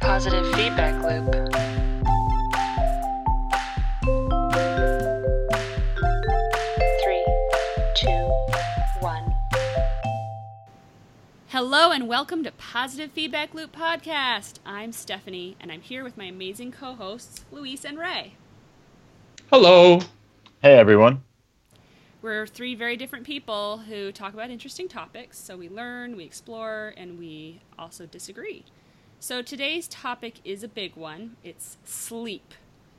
Positive feedback loop. Three, two, one. Hello and welcome to Positive Feedback Loop Podcast. I'm Stephanie and I'm here with my amazing co hosts, Luis and Ray. Hello. Hey everyone. We're three very different people who talk about interesting topics, so we learn, we explore, and we also disagree. So today's topic is a big one it's sleep.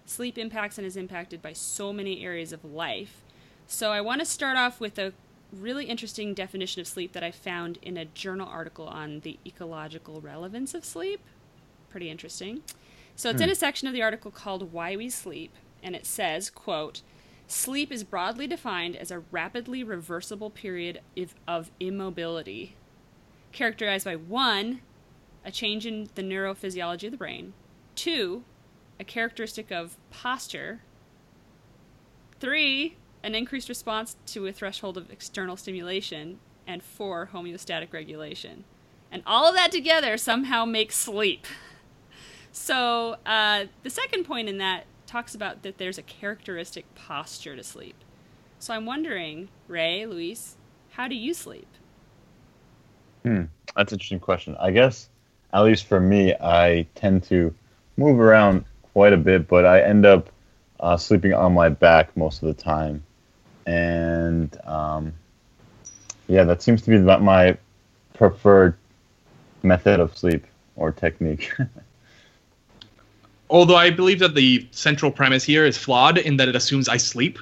Sleep impacts and is impacted by so many areas of life. So I want to start off with a really interesting definition of sleep that I found in a journal article on the ecological relevance of sleep. Pretty interesting. So it's in hmm. a section of the article called Why We Sleep, and it says, quote, Sleep is broadly defined as a rapidly reversible period of, of immobility, characterized by one, a change in the neurophysiology of the brain, two, a characteristic of posture, three, an increased response to a threshold of external stimulation, and four, homeostatic regulation. And all of that together somehow makes sleep. So uh, the second point in that talks about that there's a characteristic posture to sleep. So I'm wondering, Ray, Luis, how do you sleep? Hmm, that's an interesting question. I guess, at least for me, I tend to move around quite a bit, but I end up uh, sleeping on my back most of the time. And um, yeah, that seems to be my- my preferred method of sleep or technique. Although I believe that the central premise here is flawed in that it assumes I sleep.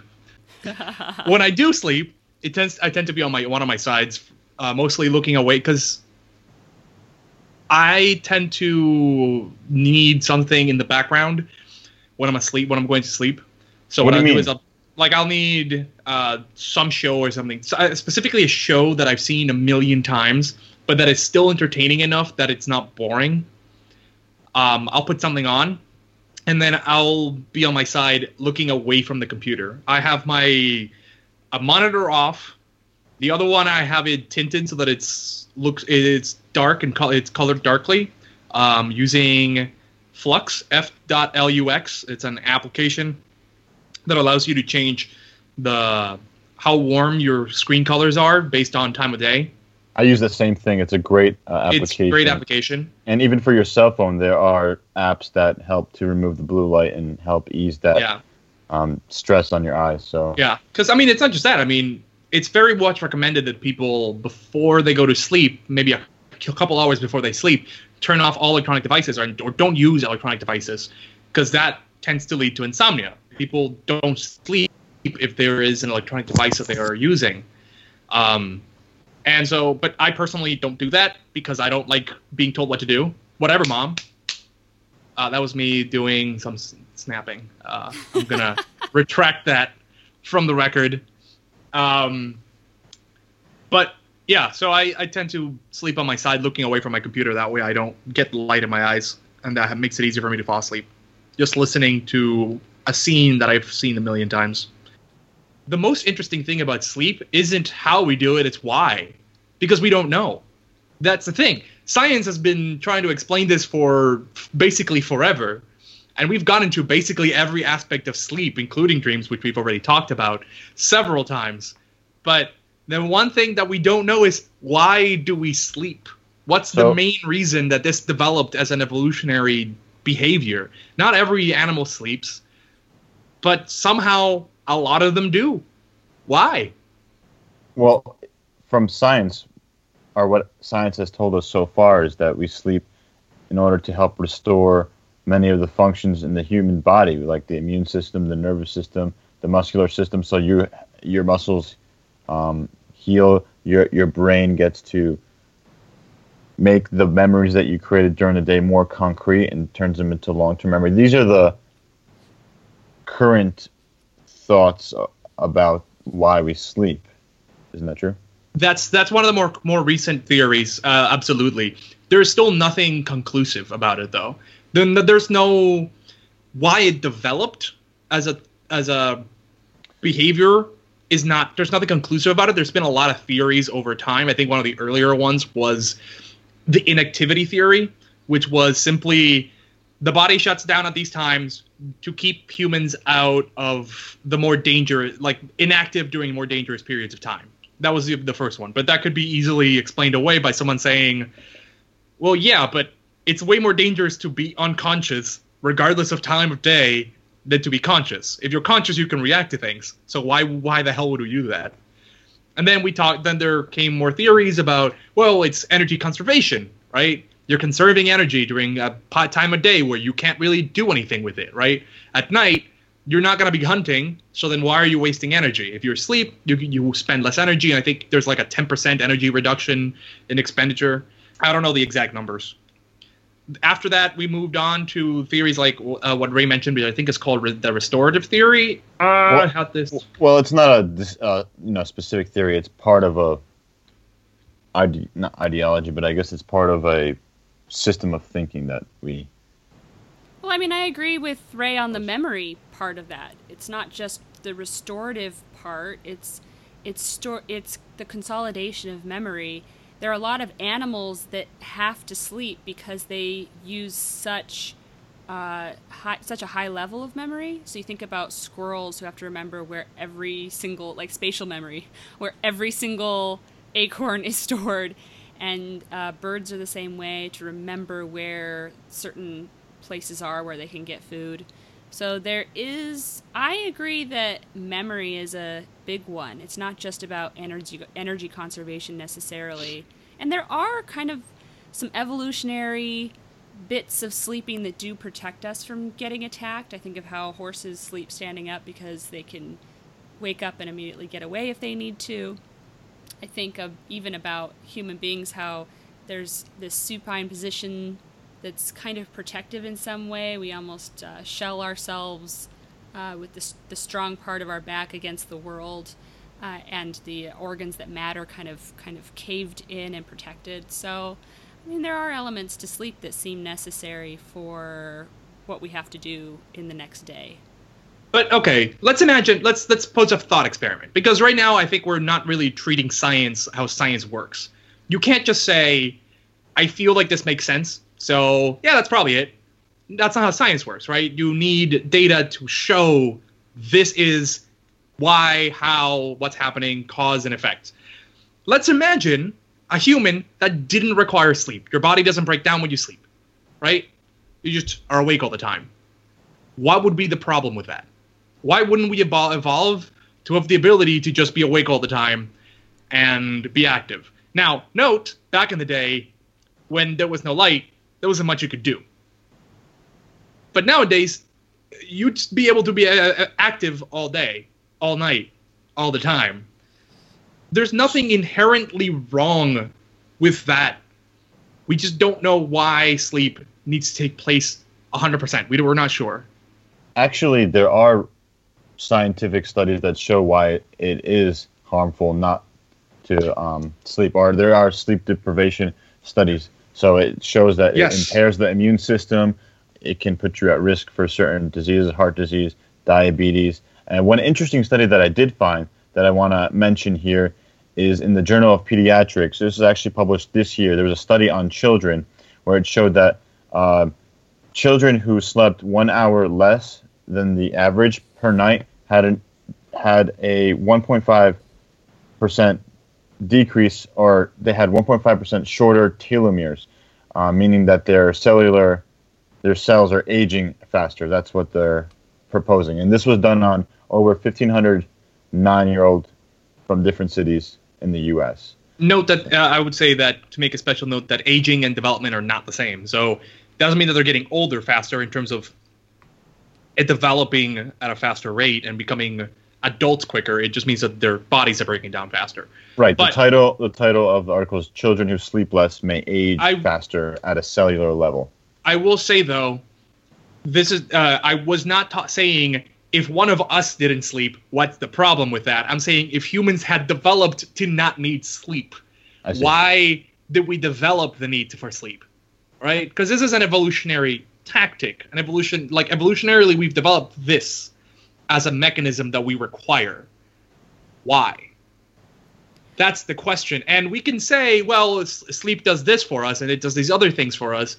when I do sleep, it tends I tend to be on my one of my sides, uh, mostly looking away because I tend to need something in the background when I'm asleep when I'm going to sleep. So What what, do I'll you do is I'll like I'll need uh, some show or something, so, uh, specifically a show that I've seen a million times, but that is still entertaining enough that it's not boring. Um, I'll put something on, and then I'll be on my side looking away from the computer. I have my a monitor off. The other one I have it tinted so that it's looks it's dark and col- it's colored darkly um, using Flux F.lux. It's an application that allows you to change the how warm your screen colors are based on time of day. I use the same thing. It's a great uh, application. It's a great application. And even for your cell phone, there are apps that help to remove the blue light and help ease that Yeah. um, stress on your eyes. So Yeah, because I mean, it's not just that. I mean, it's very much recommended that people, before they go to sleep, maybe a c- couple hours before they sleep, turn off all electronic devices or, or don't use electronic devices, because that tends to lead to insomnia. People don't sleep if there is an electronic device that they are using. Um, and so, but I personally don't do that because I don't like being told what to do. Whatever, mom. Uh, that was me doing some snapping. Uh, I'm gonna retract that from the record. Um, but yeah, so I, I tend to sleep on my side, looking away from my computer. That way, I don't get light in my eyes, and that makes it easier for me to fall asleep. Just listening to a scene that I've seen a million times. The most interesting thing about sleep isn't how we do it; it's why, because we don't know. That's the thing. Science has been trying to explain this for basically forever, and we've gone into basically every aspect of sleep, including dreams, which we've already talked about several times. But the one thing that we don't know is why do we sleep? What's the main reason that this developed as an evolutionary behavior? Not every animal sleeps, but somehow a lot of them do. Why? Well, from science, or what science has told us so far, is that we sleep in order to help restore many of the functions in the human body, like the immune system, the nervous system, the muscular system. So you, your muscles um, heal, your your brain gets to make the memories that you created during the day more concrete and turns them into long-term memory. These are the current thoughts about why we sleep. Isn't that true? That's that's one of the more more recent theories. Uh, absolutely, there's still nothing conclusive about it though. Then there's no why it developed as a as a behavior is not there's nothing conclusive about it. There's been a lot of theories over time. I think one of the earlier ones was the inactivity theory, which was simply the body shuts down at these times to keep humans out of the more dangerous, like inactive during more dangerous periods of time. That was the, the first one, but that could be easily explained away by someone saying, "Well, yeah, but it's way more dangerous to be unconscious, regardless of time of day, than to be conscious. If you're conscious, you can react to things. So why why the hell would we do that?" And then we talked. Then there came more theories about, well, it's energy conservation, right? You're conserving energy during a time of day where you can't really do anything with it, right? At night, you're not going to be hunting, so then why are you wasting energy? If you're asleep, you you spend less energy. I think there's like a 10% energy reduction in expenditure. I don't know the exact numbers. After that, we moved on to theories like uh, what Ray mentioned, which I think is called re- the restorative theory. Uh, Well- how this? Well, it's not a uh, you know specific theory. It's part of a ide- not ideology, but I guess it's part of a system of thinking that we. Well, I mean, I agree with Ray on the memory part of that. It's not just the restorative part. It's it's store it's the consolidation of memory. There are a lot of animals that have to sleep because they use such uh, high, such a high level of memory. So you think about squirrels who have to remember where every single like spatial memory, where every single acorn is stored, and uh, birds are the same way to remember where certain places are where they can get food. So there is I agree that memory is a big one. It's not just about energy energy conservation necessarily. And there are kind of some evolutionary bits of sleeping that do protect us from getting attacked. I think of how horses sleep standing up because they can wake up and immediately get away if they need to. I think of even about human beings how there's this supine position that's kind of protective in some way. We almost uh, shell ourselves uh, with the, the strong part of our back against the world, uh, and the organs that matter kind of kind of caved in and protected. So, I mean, there are elements to sleep that seem necessary for what we have to do in the next day. But okay, let's imagine. Let's let's pose a thought experiment because right now I think we're not really treating science how science works. You can't just say, "I feel like this makes sense," so yeah, that's probably it. That's not how science works, right? You need data to show this is why, how, what's happening, cause and effect. Let's imagine a human that didn't require sleep. Your body doesn't break down when you sleep, right? You just are awake all the time. What would be the problem with that? Why wouldn't we evolve to have the ability to just be awake all the time and be active? Now, note, back in the day, when there was no light, there wasn't much you could do. But nowadays, you'd be able to be uh, uh, active all day, all night, all the time. There's nothing inherently wrong with that. We just don't know why sleep needs to take place 100%. We, we're not sure. Actually, there are scientific studies that show why it is harmful not to um, sleep, or there are sleep deprivation studies. So it shows that Yes. it impairs the immune system. It can put you at risk for certain diseases, heart disease, diabetes. And one interesting study that I did find that I want to mention here is in the Journal of Pediatrics. This is actually published this year. There was a study on children where it showed that uh, children who slept one hour less than the average per night had an, had a 1.5 percent decrease, or they had 1.5 percent shorter telomeres, uh, meaning that their cellular their cells are aging faster. That's what they're proposing, and this was done on over 1,500 nine-year-old from different cities in the U.S. note that uh, I would say that to make a special note that aging and development are not the same. So it doesn't mean that they're getting older faster in terms of it developing at a faster rate and becoming adults quicker. It just means that their bodies are breaking down faster. Right. But- the title the title of the article is "Children Who Sleep Less May Age I- Faster at a Cellular Level." I will say though, this is uh, I was not ta- saying if one of us didn't sleep, what's the problem with that? I'm saying if humans had developed to not need sleep, why did we develop the need for sleep? Right? Because this is an evolutionary tactic. An evolution like evolutionarily we've developed this as a mechanism that we require. Why? That's the question. And we can say, well, sleep does this for us and it does these other things for us.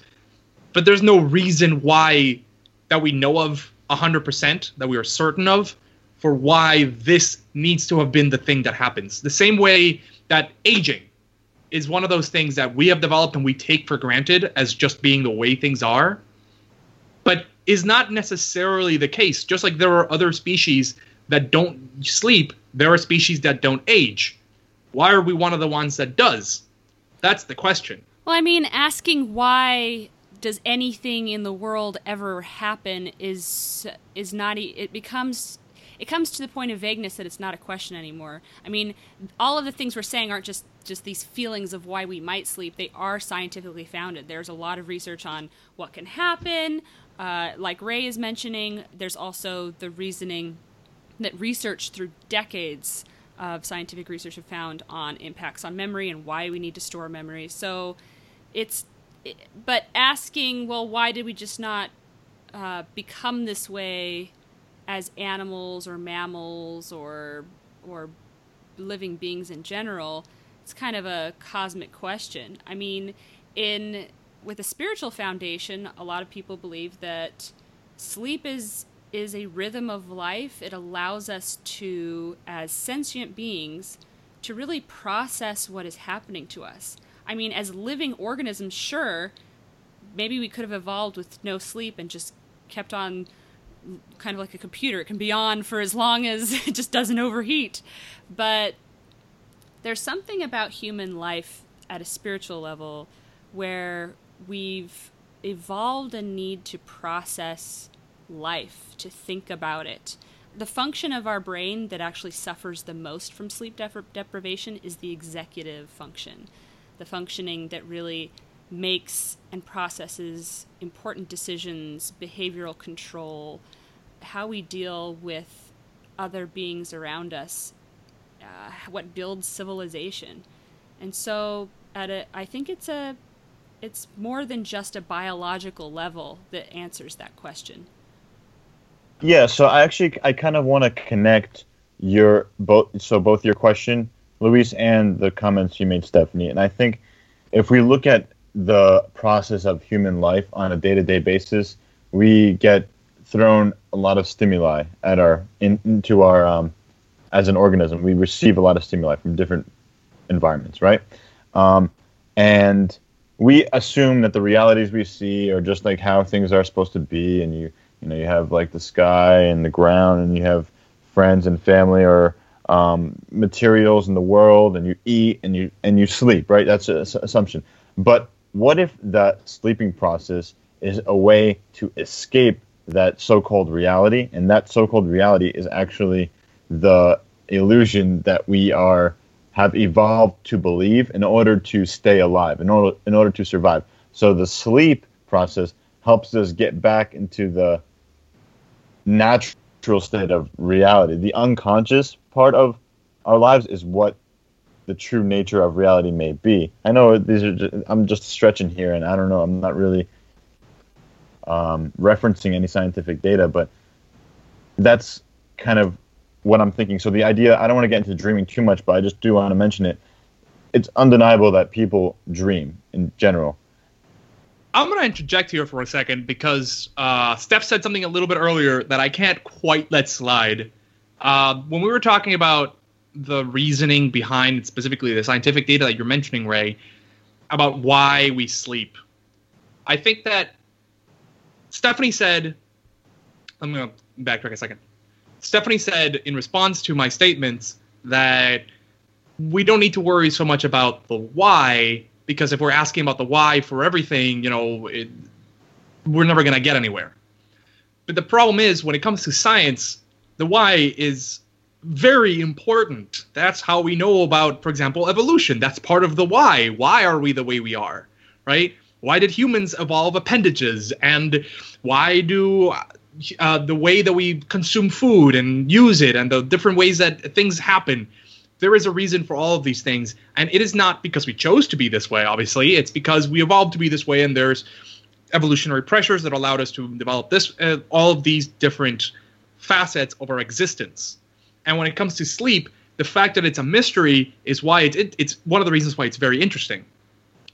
but there's no reason why that we know of 100% that we are certain of for why this needs to have been the thing that happens. The same way that aging is one of those things that we have developed and we take for granted as just being the way things are, but is not necessarily the case. Just like there are other species that don't sleep, there are species that don't age. Why are we one of the ones that does? That's the question. Well, I mean, asking why does anything in the world ever happen is is not it becomes it comes to the point of vagueness that it's not a question anymore. I mean, all of the things we're saying aren't just just these feelings of why we might sleep. They are scientifically founded. There's a lot of research on what can happen. Uh, like Ray is mentioning, there's also the reasoning that research through decades of scientific research have found on impacts on memory and why we need to store memory. So it's, it, but asking, well, why did we just not uh, become this way as animals or mammals or or living beings in general? It's kind of a cosmic question. I mean, in with a spiritual foundation, a lot of people believe that sleep is is a rhythm of life. It allows us to, as sentient beings, to really process what is happening to us. I mean, as living organisms, sure, maybe we could have evolved with no sleep and just kept on kind of like a computer. It can be on for as long as it just doesn't overheat. But there's something about human life at a spiritual level where we've evolved a need to process life, to think about it. The function of our brain that actually suffers the most from sleep depri- deprivation is the executive function, the functioning that really makes and processes important decisions, behavioral control, how we deal with other beings around us, uh, what builds civilization. And so, at a, I think it's a, it's more than just a biological level that answers that question. Yeah, so I actually I kind of want to connect your both so both your question, Luis, and the comments you made, Stephanie. And I think if we look at the process of human life on a day-to-day basis, we get thrown a lot of stimuli at our in, into our um, as an organism. We receive a lot of stimuli from different environments, right? Um, and we assume that the realities we see are just like how things are supposed to be, and you you know you have like the sky and the ground, and you have friends and family or um, materials in the world, and you eat and you and you sleep, right? That's an assumption. But what if that sleeping process is a way to escape that so-called reality, and that so-called reality is actually the illusion that we are have evolved to believe in order to stay alive, in order in order to survive. So the sleep process helps us get back into the natural state of reality. The unconscious part of our lives is what the true nature of reality may be. I know these are just, I'm just stretching here, and I don't know. I'm not really um, referencing any scientific data, but that's kind of what I'm thinking. So the idea, I don't want to get into dreaming too much, but I just do want to mention it. It's undeniable that people dream in general. I'm going to interject here for a second because uh, Steph said something a little bit earlier that I can't quite let slide. Uh, when we were talking about the reasoning behind specifically the scientific data that you're mentioning, Ray, about why we sleep, I think that Stephanie said, I'm going to backtrack a second. Stephanie said in response to my statements that we don't need to worry so much about the why because if we're asking about the why for everything, you know, it, we're never going to get anywhere. But the problem is when it comes to science, the why is very important. That's how we know about, for example, evolution. That's part of the why. Why are we the way we are, right? Why did humans evolve appendages? And why do uh, the way that we consume food and use it and the different ways that things happen? There is a reason for all of these things. And it is not because we chose to be this way, obviously. It's because we evolved to be this way and there's evolutionary pressures that allowed us to develop this, uh, all of these different facets of our existence. And when it comes to sleep, the fact that it's a mystery is why it, it, it's one of the reasons why it's very interesting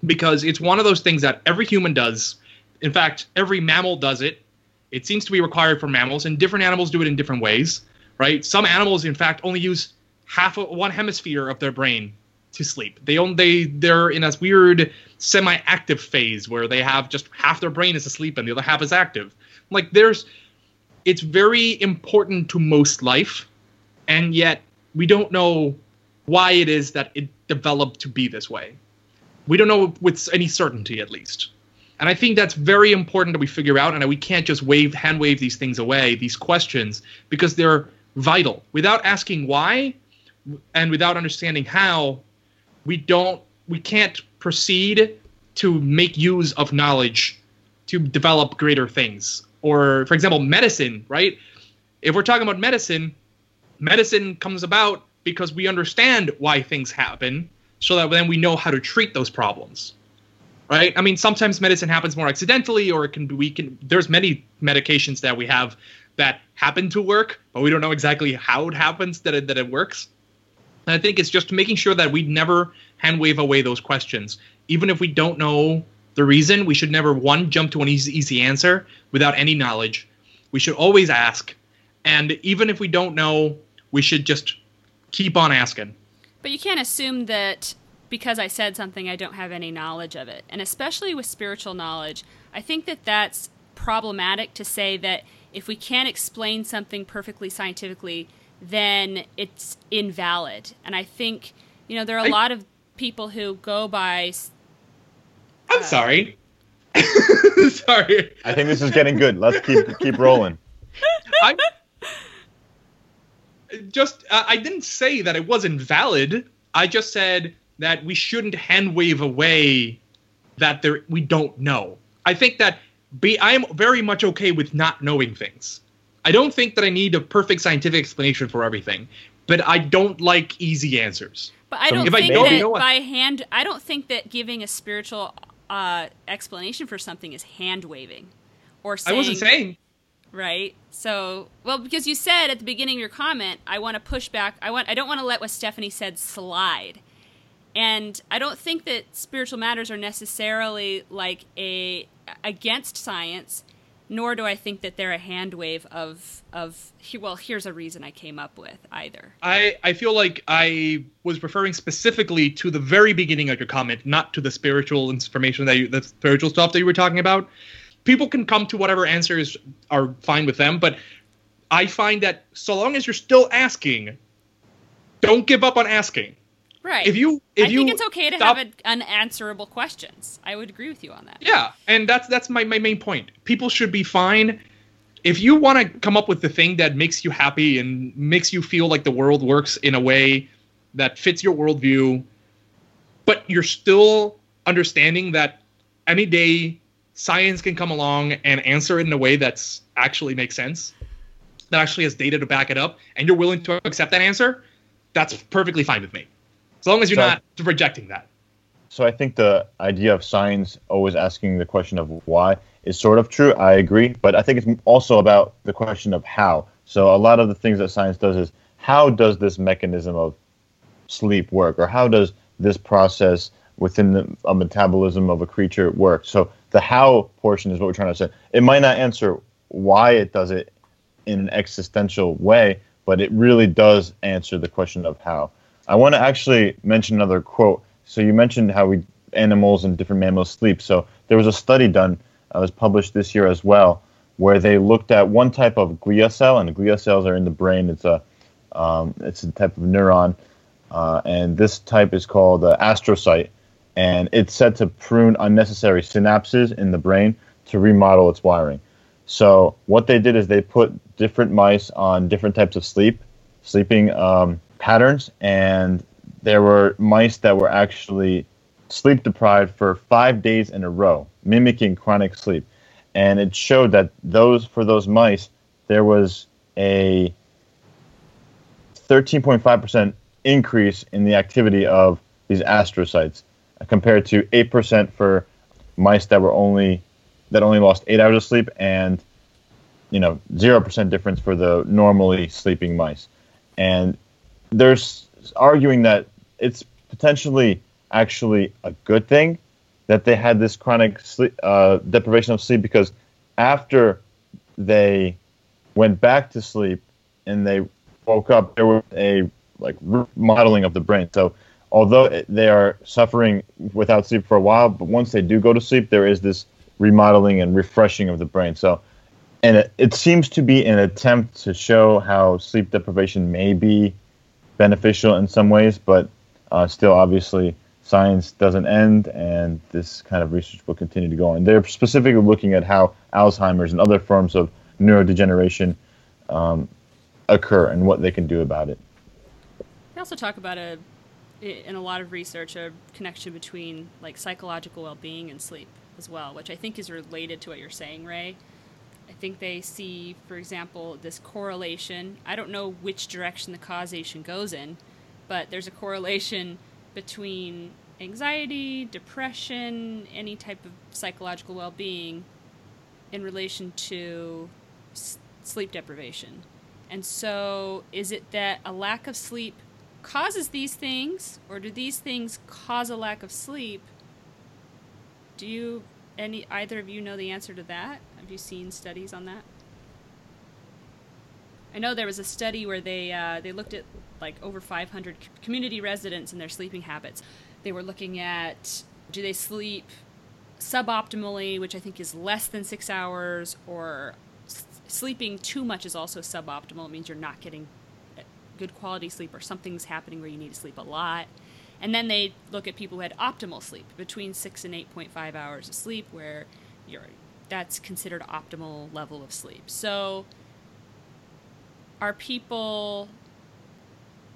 because it's one of those things that every human does In fact, every mammal does it. It seems to be required for mammals, and different animals do it in different ways, right? Some animals, in fact, only use half of one hemisphere of their brain to sleep. They only they they're in this weird semi-active phase where they have just half their brain is asleep and the other half is active. Like there's it's very important to most life, and yet we don't know why it is that it developed to be this way. We don't know with any certainty, at least. And I think that's very important that we figure out, and we can't just wave, hand wave these things away, these questions, because they're vital. Without asking why, and without understanding how, we don't, we can't proceed to make use of knowledge to develop greater things. Or, for example, medicine, right? If we're talking about medicine, medicine comes about because we understand why things happen so that then we know how to treat those problems right? I mean sometimes medicine happens more accidentally or it can be we can there's many medications that we have that happen to work but we don't know exactly how it happens that it, that it works. And i think it's just making sure that we never hand wave away those questions. Even if we don't know the reason we should never one jump to an easy, easy answer without any knowledge. We should always ask. And even if we don't know we should just keep on asking. But you can't assume that because I said something, I don't have any knowledge of it. And especially with spiritual knowledge, I think that that's problematic to say that if we can't explain something perfectly scientifically, then it's invalid. And I think, you know, there are a I- lot of people who go by. I'm Uh, sorry sorry I think this is getting good. Let's keep keep rolling. I just uh, I didn't say that it wasn't valid. I just said that we shouldn't hand wave away that there we don't know. I think that be I am very much okay with not knowing things. I don't think that I need a perfect scientific explanation for everything, but I don't like easy answers. But I don't if I think don't that know what- by hand. I don't think that giving a spiritual uh, explanation for something is hand waving, or I wasn't saying right. So, well, because you said at the beginning of your comment, I want to push back. I want. I don't want to let what Stephanie said slide. And I don't think that spiritual matters are necessarily like a against science, nor do I think that they're a hand wave of of well, here's a reason I came up with either. I, I feel like I was referring specifically to the very beginning of your comment, not to the spiritual information that you, the spiritual stuff that you were talking about. People can come to whatever answers are fine with them, but I find that so long as you're still asking, don't give up on asking. Right. If you if I you think it's okay to stop- have unanswerable questions. I would agree with you on that. Yeah, and that's that's my, my main point. People should be fine. If you want to come up with the thing that makes you happy and makes you feel like the world works in a way that fits your worldview, but you're still understanding that any day science can come along and answer it in a way that's actually makes sense, that actually has data to back it up, and you're willing to accept that answer, that's perfectly fine with me. As long as you're So- not rejecting that. So I think the idea of science always asking the question of why is sort of true. I agree, but I think it's also about the question of how. So a lot of the things that science does is how does this mechanism of sleep work, or how does this process within the, a metabolism of a creature work? So the how portion is what we're trying to say. It might not answer why it does it in an existential way, but it really does answer the question of how. I want to actually mention another quote. So you mentioned how we animals and different mammals sleep. So there was a study done, uh, was published this year as well, where they looked at one type of glia cell, and glia cells are in the brain. It's a um, it's a type of neuron, uh, and this type is called uh, astrocyte, and it's said to prune unnecessary synapses in the brain to remodel its wiring. So what they did is they put different mice on different types of sleep, sleeping um, patterns, and there were mice that were actually sleep deprived for five days in a row, mimicking chronic sleep. And it showed that those for those mice, there was a 13.5% increase in the activity of these astrocytes compared to 8% for mice that were only that only lost 8 hours of sleep and you know 0% difference for the normally sleeping mice. And there's arguing that it's potentially actually a good thing that they had this chronic sleep, uh, deprivation of sleep because after they went back to sleep and they woke up, there was a like remodeling of the brain. So although they are suffering without sleep for a while, but once they do go to sleep, there is this remodeling and refreshing of the brain. So, and it, it seems to be an attempt to show how sleep deprivation may be beneficial in some ways, but uh, still, obviously, science doesn't end, and this kind of research will continue to go on. They're specifically looking at how Alzheimer's and other forms of neurodegeneration um, occur and what they can do about it. They also talk about a in a lot of research a connection between like psychological well-being and sleep as well, which I think is related to what you're saying, Ray. I think they see, for example, this correlation. I don't know which direction the causation goes in, but there's a correlation between anxiety, depression, any type of psychological well being in relation to s- sleep deprivation. And so, is it that a lack of sleep causes these things, or do these things cause a lack of sleep? Do you any either of you know the answer to that? Have you seen studies on that? I know there was a study where they uh, they looked at like over 500 community residents and their sleeping habits. They were looking at do they sleep suboptimally, which I think is less than six hours, or sleeping too much is also suboptimal. It means you're not getting uh, good quality sleep, or something's happening where you need to sleep a lot. And then they look at people who had optimal sleep, between six and 8.5 hours of sleep, where you're that's considered optimal level of sleep. So, are people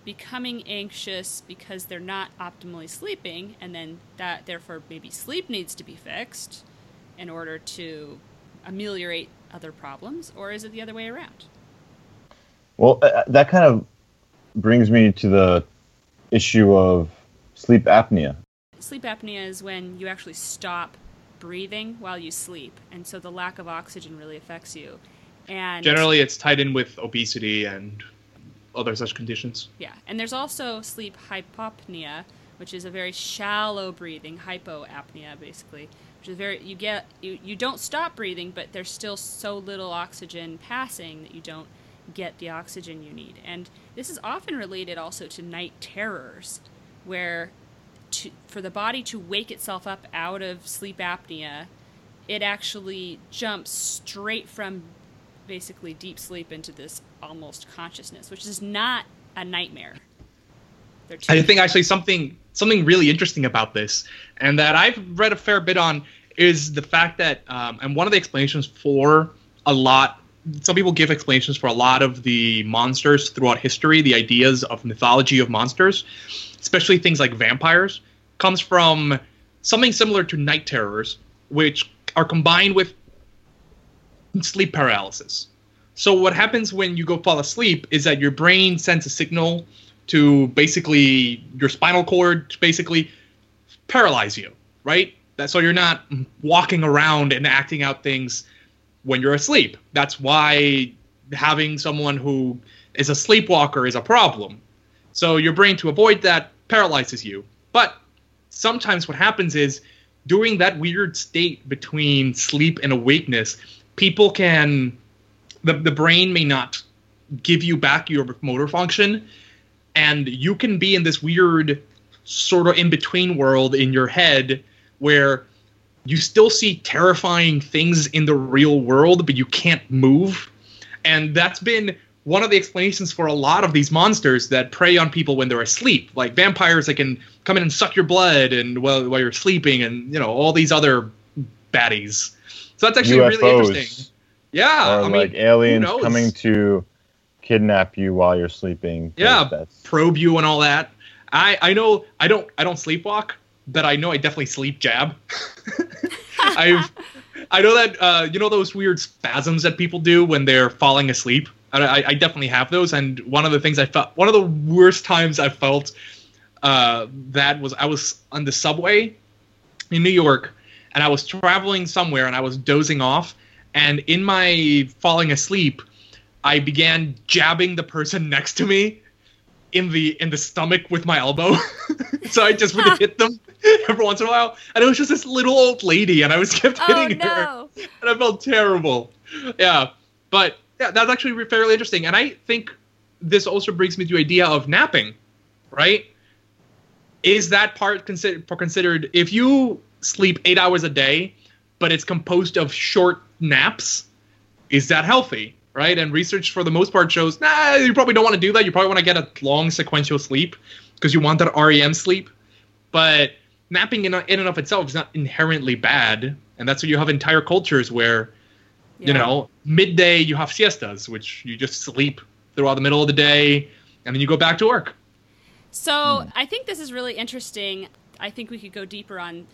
becoming anxious because they're not optimally sleeping, and then that therefore maybe sleep needs to be fixed in order to ameliorate other problems, or is it the other way around? Well, uh, that kind of brings me to the issue of sleep apnea. Sleep apnea is when you actually stop breathing while you sleep, and so the lack of oxygen really affects you. And Generally, it's tied in with obesity and other such conditions. Yeah, and there's also sleep hypopnea, which is a very shallow breathing, hypoapnea basically, which is very you get you, you don't stop breathing, but there's still so little oxygen passing that you don't get the oxygen you need. And this is often related also to night terrors, where to, for the body to wake itself up out of sleep apnea, it actually jumps straight from basically deep sleep into this almost consciousness, which is not a nightmare. I think actually something something really interesting about this, and that I've read a fair bit on, is the fact that, um, and one of the explanations for a lot. Some people give explanations for a lot of the monsters throughout history, the ideas of mythology of monsters, especially things like vampires, comes from something similar to night terrors, which are combined with sleep paralysis. So what happens when you go fall asleep is that your brain sends a signal to basically your spinal cord to basically paralyze you, right? That so you're not walking around and acting out things when you're asleep. That's why having someone who is a sleepwalker is a problem. So your brain to avoid that paralyzes you. But sometimes what happens is during that weird state between sleep and awakeness, people can the, the brain may not give you back your motor function and you can be in this weird sort of in between world in your head where you still see terrifying things in the real world but you can't move and that's been one of the explanations for a lot of these monsters that prey on people when they're asleep like vampires that can come in and suck your blood and while, while you're sleeping and you know all these other baddies so that's actually really interesting yeah or i mean like aliens coming to kidnap you while you're sleeping. Yeah, that's probe you and all that. I I know I don't I don't sleepwalk, but I know I definitely sleep jab. I've I know that uh, you know those weird spasms that people do when they're falling asleep. I, I, I definitely have those, and one of the things I felt one of the worst times I felt uh, that was I was on the subway in New York, and I was traveling somewhere, and I was dozing off, and in my falling asleep, I began jabbing the person next to me in the in the stomach with my elbow. so I just would hit them every once in a while, and it was just this little old lady, and I was kept Oh hitting her, and I felt terrible. Yeah, but yeah, that's actually fairly interesting, and I think this also brings me to the idea of napping, right? Is that part considered considered if you sleep eight hours a day, but it's composed of short naps? Is that healthy? Right? And research for the most part shows, nah, you probably don't want to do that. You probably want to get a long sequential sleep because you want that REM sleep. But napping in, in and of itself is not inherently bad. And that's why you have entire cultures where, you know, midday you have siestas, which you just sleep throughout the middle of the day and then you go back to work. So hmm. I think this is really interesting. I think we could go deeper on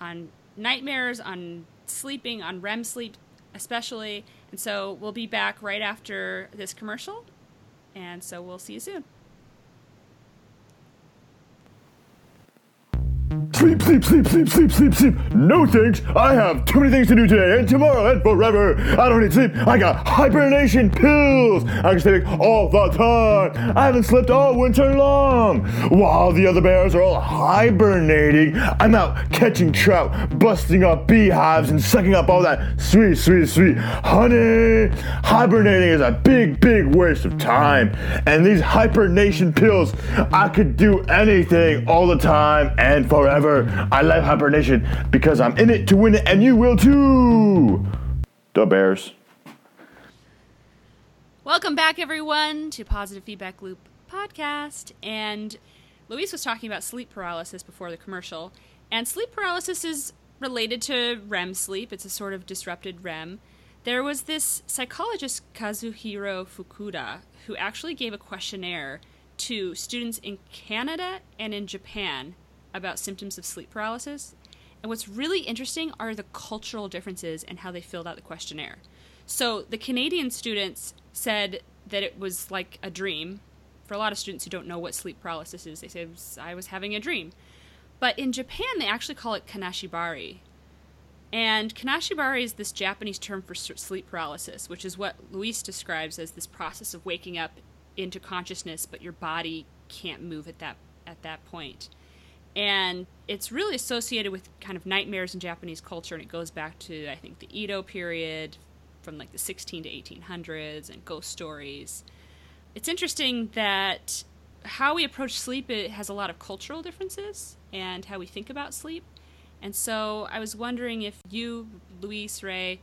on nightmares, on sleeping, on REM sleep, especially. And so we'll be back right after this commercial. And so we'll see you soon. Sleep, sleep, sleep, sleep, sleep, sleep, sleep. No thanks. I have too many things to do today and tomorrow and forever. I don't need sleep. I got hibernation pills. I can sleep all the time. I haven't slept all winter long. While the other bears are all hibernating, I'm out catching trout, busting up beehives, and sucking up all that sweet, sweet, sweet honey. Hibernating is a big, big waste of time. And these hibernation pills, I could do anything all the time and forever. I love hibernation because I'm in it to win it, and you will too. The Bears. Welcome back, everyone, to Positive Feedback Loop podcast. And Luis was talking about sleep paralysis before the commercial. And sleep paralysis is related to REM sleep, it's a sort of disrupted REM. There was this psychologist, Kazuhiko Fukuda, who actually gave a questionnaire to students in Canada and in Japan about symptoms of sleep paralysis. And what's really interesting are the cultural differences and how they filled out the questionnaire. So the Canadian students said that it was like a dream. For a lot of students who don't know what sleep paralysis is, they say, I was having a dream. But in Japan, they actually call it kanashibari. And kanashibari is this Japanese term for sleep paralysis, which is what Luis describes as this process of waking up into consciousness, but your body can't move at that at that point. And it's really associated with kind of nightmares in Japanese culture, and it goes back to I think the Edo period, from like the 16 to 1800s, and ghost stories. It's interesting that how we approach sleep it has a lot of cultural differences, and how we think about sleep. And so I was wondering if you, Luis Ray,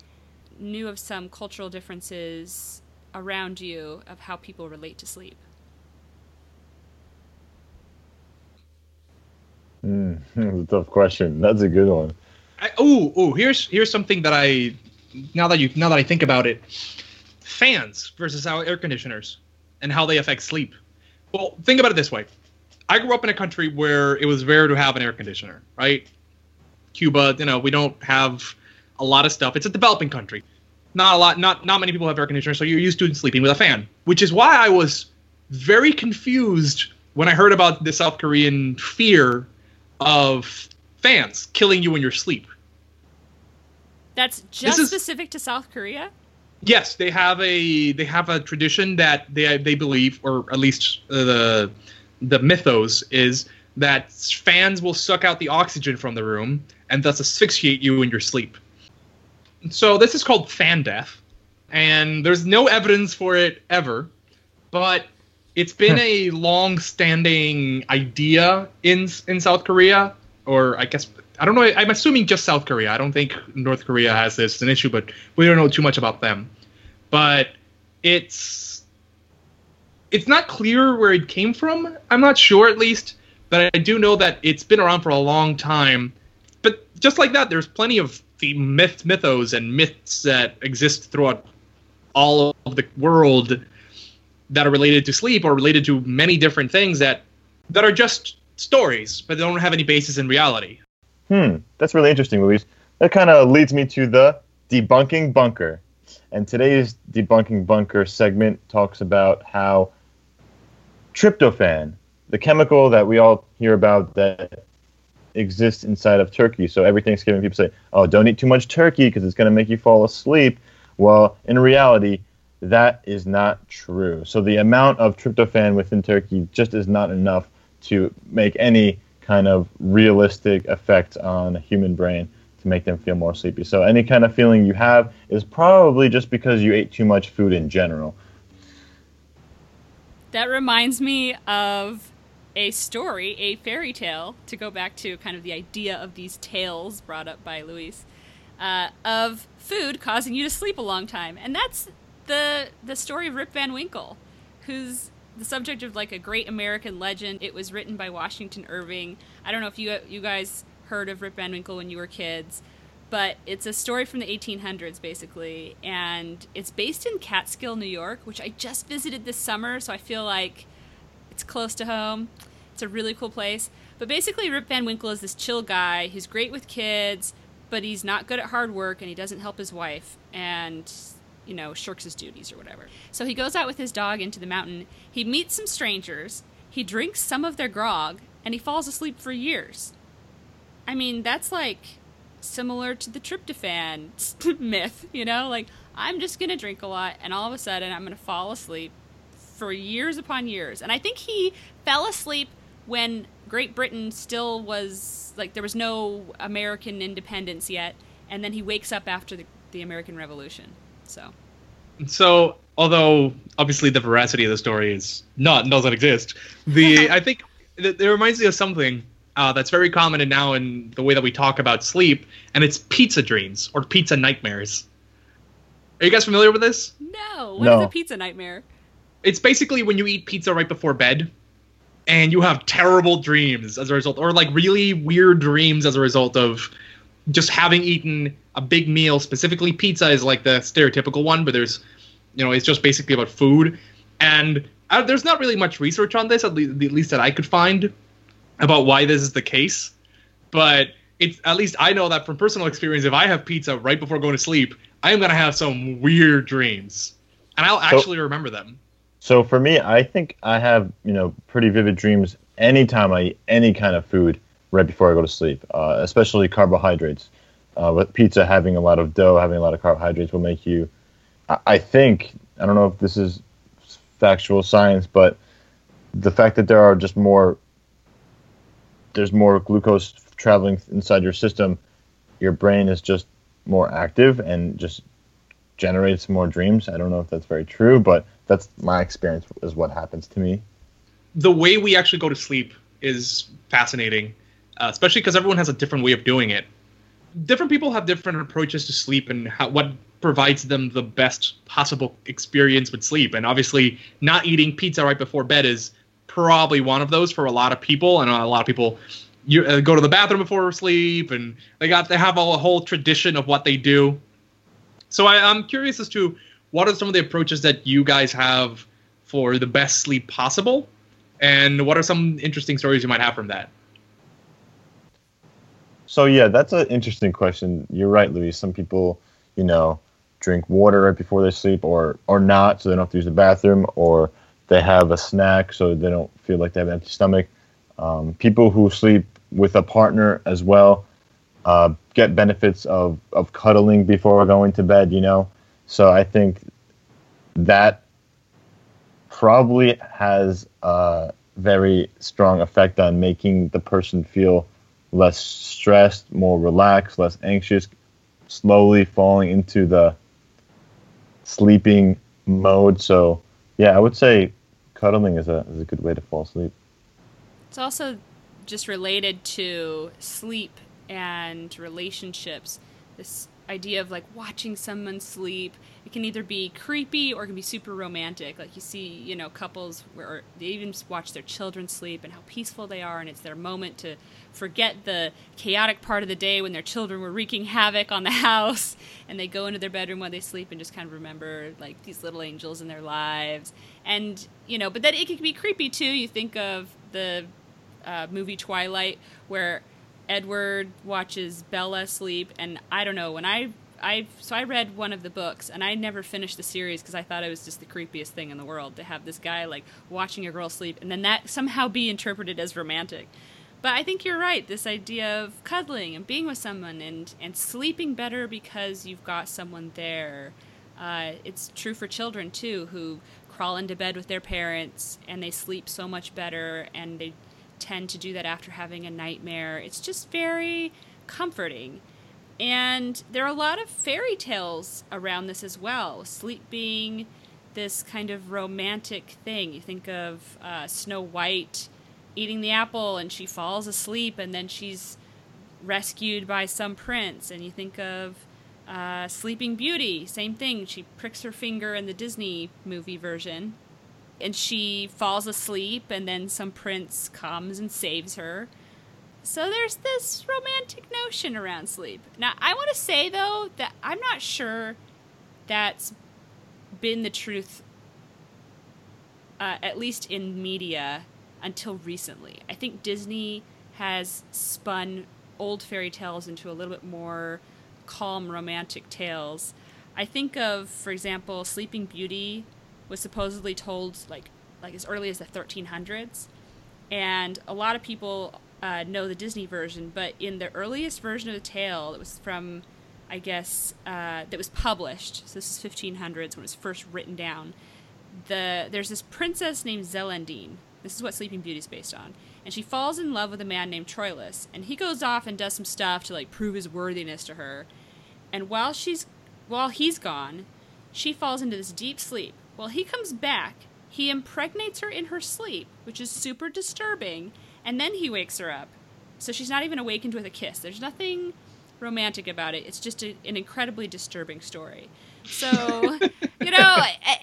knew of some cultural differences around you of how people relate to sleep. Mm, that's a tough question. That's a good one. Oh, oh, here's here's something that I now that you now that I think about it, fans versus our air conditioners and how they affect sleep. Well, think about it this way. I grew up in a country where it was rare to have an air conditioner, right? Cuba, you know, we don't have a lot of stuff. It's a developing country. Not a lot, not not many people have air conditioners, so you're used to sleeping with a fan, which is why I was very confused when I heard about the South Korean fear of fans killing you in your sleep. That's just is- specific to South Korea? Yes, they have a they have a tradition that they they believe, or at least uh, the the mythos is that fans will suck out the oxygen from the room and thus asphyxiate you in your sleep. So this is called fan death, and there's no evidence for it ever, but it's been a long-standing idea in in South Korea, or I guess I don't know. I'm assuming just South Korea. I don't think North Korea has this as an issue, but we don't know too much about them. But it's it's not clear where it came from. I'm not sure, at least, but I do know that it's been around for a long time. But just like that, there's plenty of the myth, mythos and myths that exist throughout all of the world that are related to sleep or related to many different things that that are just stories, but they don't have any basis in reality. Hmm, that's really interesting, Luis. That kind of leads me to the debunking bunker. And today's debunking bunker segment talks about how tryptophan, the chemical that we all hear about that exists inside of turkey. So every Thanksgiving, people say, "Oh, don't eat too much turkey because it's going to make you fall asleep." Well, in reality, that is not true. So the amount of tryptophan within turkey just is not enough to make any kind of realistic effect on a human brain to make them feel more sleepy. So any kind of feeling you have is probably just because you ate too much food in general. That reminds me of a story, a fairy tale, to go back to kind of the idea of these tales brought up by Luis, uh, of food causing you to sleep a long time. And that's the the story of Rip Van Winkle, who's the subject of like a great American legend. It was written by Washington Irving. I don't know if you you guys heard of Rip Van Winkle when you were kids, but it's a story from the 1800s basically, and it's based in Catskill, New York, which I just visited this summer, so I feel like it's close to home. It's a really cool place. But basically, Rip Van Winkle is this chill guy who's great with kids, but he's not good at hard work and he doesn't help his wife and, you know, shirks his duties or whatever. So he goes out with his dog into the mountain. He meets some strangers. He drinks some of their grog and he falls asleep for years. I mean, that's like similar to the tryptophan myth, you know? Like, I'm just going to drink a lot and all of a sudden I'm going to fall asleep for years upon years. And I think he fell asleep when Great Britain still was like there was no American independence yet, and then he wakes up after the, the American Revolution. So, So, although obviously the veracity of the story is not doesn't exist, the I think it, it reminds me of something uh, that's very common in now in the way that we talk about sleep, and it's pizza dreams or pizza nightmares. Are you guys familiar with this? no, what is No. a pizza nightmare? It's basically when you eat pizza right before bed, and you have terrible dreams as a result, or like really weird dreams as a result of just having eaten a big meal. Specifically, pizza is like the stereotypical one, but there's, you know, it's just basically about food, and uh, there's not really much research on this, at, le- at least that I could find, about why this is the case. But it's at least I know that from personal experience, if I have pizza right before going to sleep, I am gonna have some weird dreams, and I'll actually remember them. So for me, I think I have you know pretty vivid dreams anytime I eat any kind of food right before I go to sleep, uh, especially carbohydrates. Uh, with pizza having a lot of dough, having a lot of carbohydrates will make you. I, I think I don't know if this is factual science, but the fact that there are just more there's more glucose traveling inside your system, your brain is just more active and just generates more dreams. I don't know if that's very true, but that's my experience is what happens to me. the way we actually go to sleep is fascinating, uh, especially because everyone has a different way of doing it. Different people have different approaches to sleep and how, what provides them the best possible experience with sleep. And obviously, not eating pizza right before bed is probably one of those for a lot of people. And a lot of people you uh, go to the bathroom before sleep, and they got they have a whole tradition of what they do. So I, I'm curious as to what are some of the approaches that you guys have for the best sleep possible and what are some interesting stories you might have from that? So yeah, that's an interesting question. You're right, Louis. Some people, you know, drink water right before they sleep, or or not, so they don't have to use the bathroom, or they have a snack so they don't feel like they have an empty stomach. Um, people who sleep with a partner as well uh, get benefits of of cuddling before going to bed. You know, so I think that probably has a very strong effect on making the person feel less stressed, more relaxed, less anxious, slowly falling into the sleeping mode. So, yeah, I would say cuddling is a is a good way to fall asleep. It's also just related to sleep and relationships. This idea of like watching someone sleep. It can either be creepy or it can be super romantic. Like you see, you know, couples where they even watch their children sleep and how peaceful they are, and it's their moment to forget the chaotic part of the day when their children were wreaking havoc on the house, and they go into their bedroom while they sleep and just kind of remember like these little angels in their lives. And you know, but then it can be creepy too. You think of the uh, movie Twilight, where Edward watches Bella sleep, and I don't know when I I so I read one of the books, and I never finished the series because I thought it was just the creepiest thing in the world to have this guy like watching a girl sleep, and then that somehow be interpreted as romantic. But I think you're right. This idea of cuddling and being with someone and and sleeping better because you've got someone there. Uh, it's true for children too, who crawl into bed with their parents and they sleep so much better and they tend to do that after having a nightmare. It's just very comforting. And there are a lot of fairy tales around this as well. Sleep being this kind of romantic thing. You think of uh, Snow White eating the apple and she falls asleep and then she's rescued by some prince. And you think of uh, Sleeping Beauty, same thing. She pricks her finger in the Disney movie version and she falls asleep and then some prince comes and saves her. So there's this romantic notion around sleep. Now, I want to say though that I'm not sure that's been the truth uh, at least in media until recently. I think Disney has spun old fairy tales into a little bit more calm romantic tales. I think of, for example, Sleeping Beauty was supposedly told like like as early as the 1300s, and a lot of people uh, know the Disney version. But in the earliest version of the tale, that was from, I guess, uh, that was published. So this is 1500s when it was first written down. The there's this princess named Zellandine. This is what Sleeping Beauty is based on. And she falls in love with a man named Troilus, and he goes off and does some stuff to like prove his worthiness to her. And while she's while he's gone, she falls into this deep sleep well, he comes back. He impregnates her in her sleep, which is super disturbing, and then he wakes her up. So she's not even awakened with a kiss. There's nothing romantic about it. It's just a, an incredibly disturbing story. So, you know,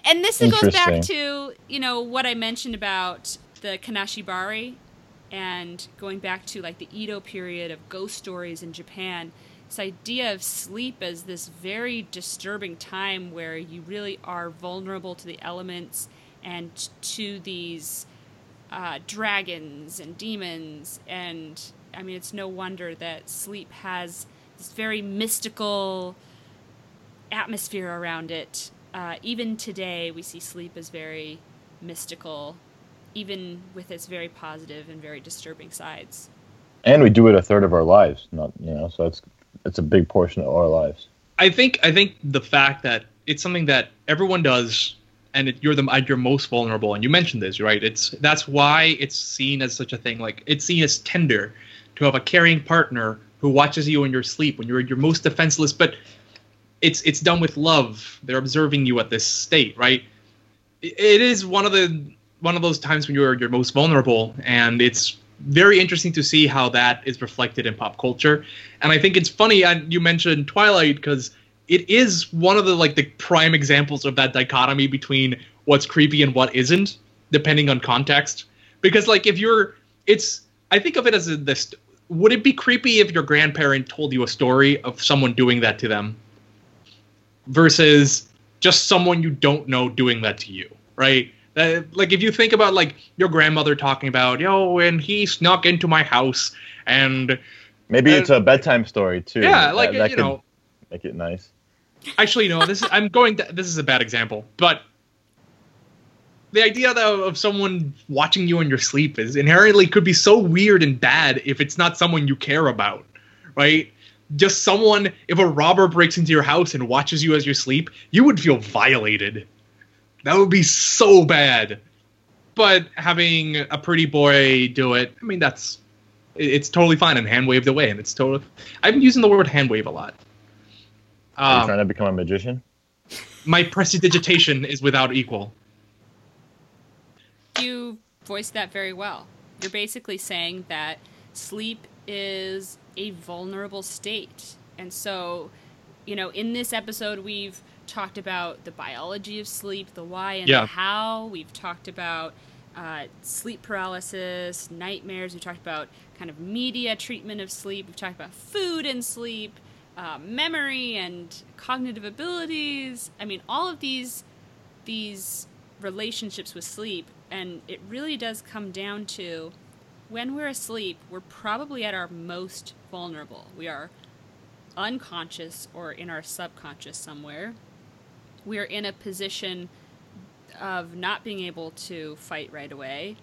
and this goes back to, you know, what I mentioned about the Kanashibari and going back to like the Edo period of ghost stories in Japan this idea of sleep as this very disturbing time where you really are vulnerable to the elements and to these uh, dragons and demons. And I mean, it's no wonder that sleep has this very mystical atmosphere around it. Uh, even today, we see sleep as very mystical, even with its very positive and very disturbing sides. And we do it a third of our lives, not you know, so it's it's a big portion of our lives. I think I think the fact that it's something that everyone does, and it, you're the uh, at your most vulnerable, and you mentioned this, right? It's that's why it's seen as such a thing. Like it's seen as tender to have a caring partner who watches you in your sleep when you're your most defenseless. But it's it's done with love. They're observing you at this state, right? It is one of the one of those times when you're your most vulnerable, and it's very interesting to see how that is reflected in pop culture. And I think it's funny and you mentioned Twilight because it is one of the like the prime examples of that dichotomy between what's creepy and what isn't, depending on context. Because like if you're, it's I think of it as a, this. Would it be creepy if your grandparent told you a story of someone doing that to them, versus just someone you don't know doing that to you, right? Uh, like if you think about like your grandmother talking about, yo, and he snuck into my house, and maybe uh, it's a bedtime story too. Yeah, like that, that you know, make it nice. Actually, no. This is I'm going. To, this is a bad example, but the idea though of someone watching you in your sleep is inherently could be so weird and bad if it's not someone you care about, right? Just someone. If a robber breaks into your house and watches you as you sleep, you would feel violated that would be so bad. But having a pretty boy do it, I mean, that's it's totally fine and hand waved away, and it's totally. I've been using the word hand wave a lot. Are you um, trying to become a magician? My prestidigitation is without equal. You voiced that very well. You're basically saying that sleep is a vulnerable state. And so, you know, in this episode, we've talked about the biology of sleep, the why and yeah. the how. We've talked about uh, sleep paralysis, nightmares. We've talked about kind of media treatment of sleep. We've talked about food and sleep, uh, memory and cognitive abilities. I mean, all of these these relationships with sleep, and it really does come down to when we're asleep, we're probably at our most vulnerable. We are unconscious or in our subconscious somewhere we're in a position of not being able to fight right away.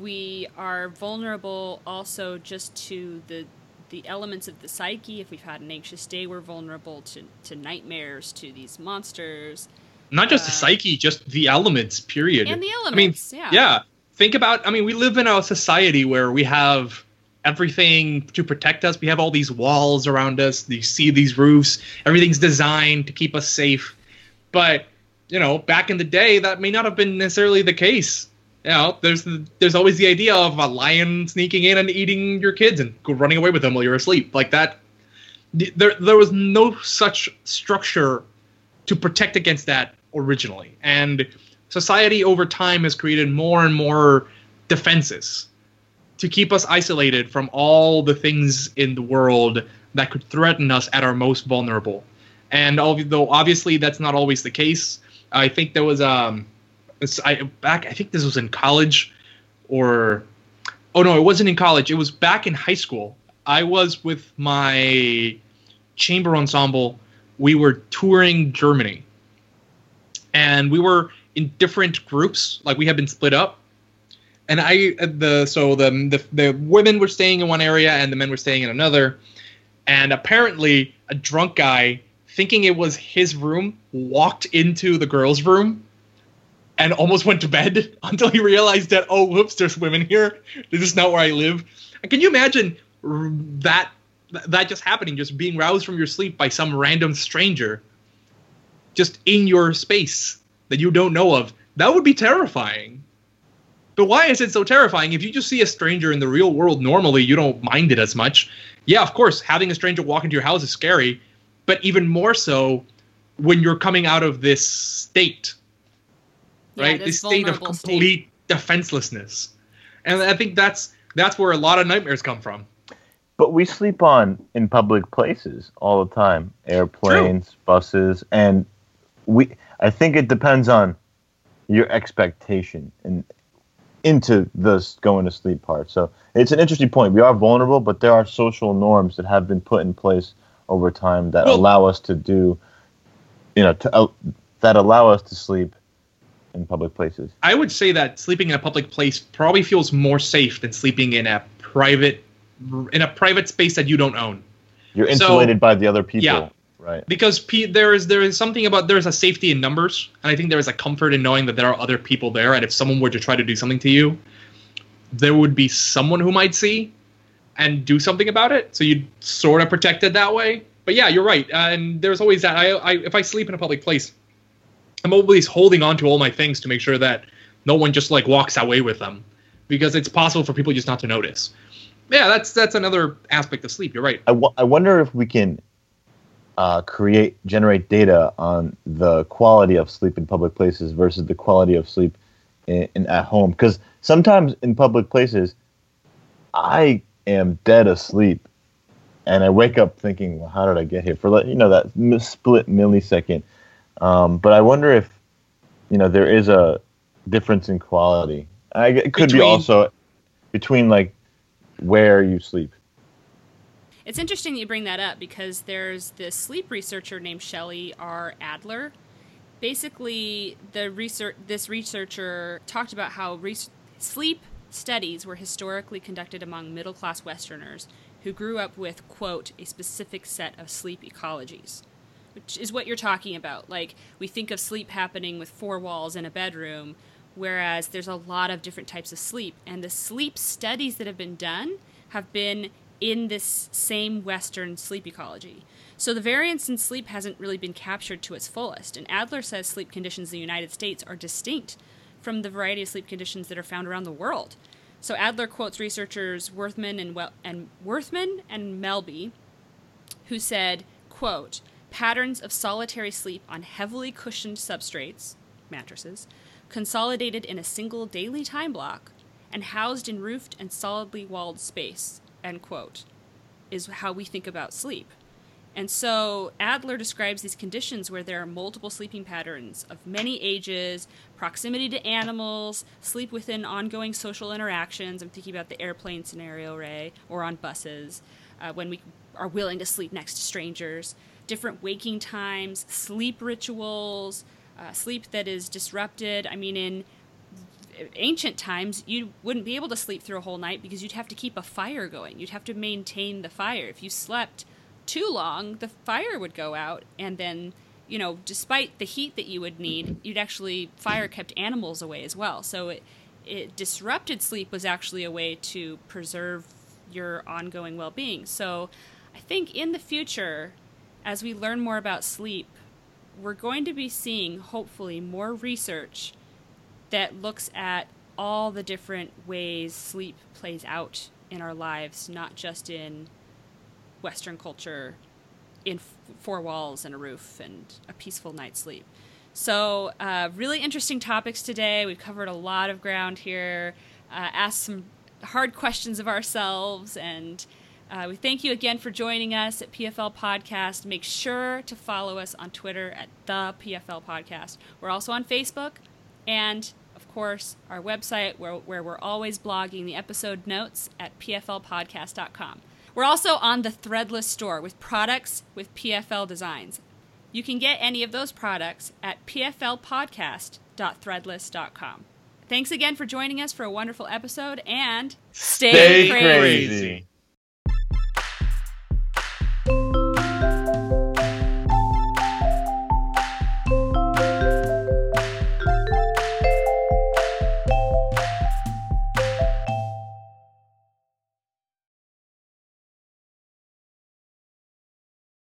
We are vulnerable also just to the the elements of the psyche. If we've had an anxious day, we're vulnerable to, to nightmares, to these monsters. Not just uh, the psyche, just the elements, period. And the elements, I mean, yeah. Yeah. think about. I mean, we live in a society where we have everything to protect us. We have all these walls around us. You see these roofs. Everything's designed to keep us safe. But you know, back in the day, that may not have been necessarily the case. You know, there's the, there's always the idea of a lion sneaking in and eating your kids and running away with them while you're asleep. Like that, there there was no such structure to protect against that originally, and society over time has created more and more defenses to keep us isolated from all the things in the world that could threaten us at our most vulnerable. And although obviously that's not always the case, I think there was um, I back I think this was in college, or oh no, it wasn't in college. It was back in high school. I was with my chamber ensemble. We were touring Germany, and we were in different groups. Like we had been split up, and I the so the the the women were staying in one area and the men were staying in another, and apparently a drunk guy thinking it was his room walked into the girls' room and almost went to bed until he realized that oh whoops there's women here. This is not where i live. And can you imagine that that just happening just being roused from your sleep by some random stranger just in your space that you don't know of? That would be terrifying. But why is it so terrifying? If you just see a stranger in the real world normally you don't mind it as much. Yeah of course having a stranger walk into your house is scary but even more so when you're coming out of this state Yeah, right? this This state of vulnerable state. complete defenselessness, and I think that's that's where a lot of nightmares come from. But we sleep on in public places all the time, airplanes, buses, and we. I think it depends on your expectation and into the going to sleep part. So it's an interesting point. We are vulnerable, but there are social norms that have been put in place over time that Well- allow us to do, you know, to, uh, that allow us to sleep in public places. I would say that sleeping in a public place probably feels more safe than sleeping in a private in a private space that you don't own. You're So- insulated by the other people, Yeah. right? because P- there is there is something about there is a safety in numbers, and I think there is a comfort in knowing that there are other people there, and if someone were to try to do something to you, there would be someone who might see and do something about it. So you'd sort of protect it that way. But yeah, you're right, and there's always that. I, I if I sleep in a public place, I'm always holding on to all my things to make sure that no one just like walks away with them, because it's possible for people just not to notice. Yeah, that's that's another aspect of sleep. You're right. I, w- I wonder if we can uh, create generate data on the quality of sleep in public places versus the quality of sleep in, in at home because sometimes in public places I am dead asleep. And I wake up thinking well how did I get here? For like you know that split millisecond. Um, but I wonder if you know there is a difference in quality. I, it could be also between like where you sleep. It's interesting that you bring that up because there's this sleep researcher named Shelley R. Adler. Basically, the research this researcher talked about how res- sleep studies were historically conducted among middle class Westerners who grew up with quote a specific set of sleep ecologies, which is what you're talking about. Like we think of sleep happening with four walls in a bedroom, whereas there's a lot of different types of sleep, and the sleep studies that have been done have been in this same Western sleep ecology. So the variance in sleep hasn't really been captured to its fullest, and Adler says sleep conditions in the United States are distinct from the variety of sleep conditions that are found around the world. So Adler quotes researchers Worthman and, well- and Worthman and Melby, who said, quote, patterns of solitary sleep on heavily cushioned substrates, mattresses, consolidated in a single daily time block, and housed in roofed and solidly walled space, end quote, is how we think about sleep. And so Adler describes these conditions where there are multiple sleeping patterns of many ages, proximity to animals, sleep within ongoing social interactions. I'm thinking about the airplane scenario, Ray, or on buses, uh, when we are willing to sleep next to strangers, different waking times, sleep rituals, uh, sleep that is disrupted. I mean, in ancient times, you wouldn't be able to sleep through a whole night because you'd have to keep a fire going. You'd have to maintain the fire. If you slept too long, the fire would go out, and then, you know, despite the heat that you would need, you'd actually fire kept animals away as well. So it, it disrupted sleep was actually a way to preserve your ongoing well-being. So I think in the future as we learn more about sleep, we're going to be seeing hopefully more research that looks at all the different ways sleep plays out in our lives, not just in Western culture, in f- four walls and a roof and a peaceful night's sleep. So, uh, really interesting topics today. We've covered a lot of ground here, uh, asked some hard questions of ourselves, and uh, we thank you again for joining us at PFL Podcast. Make sure to follow us on Twitter at the PFL Podcast. We're also on Facebook and of course, our website where, where we're always blogging the episode notes at pflpodcast.com. We're also on the Threadless store with products with PFL designs. You can get any of those products at pflpodcast.threadless.com. Thanks again for joining us for a wonderful episode and stay, Stay crazy. crazy.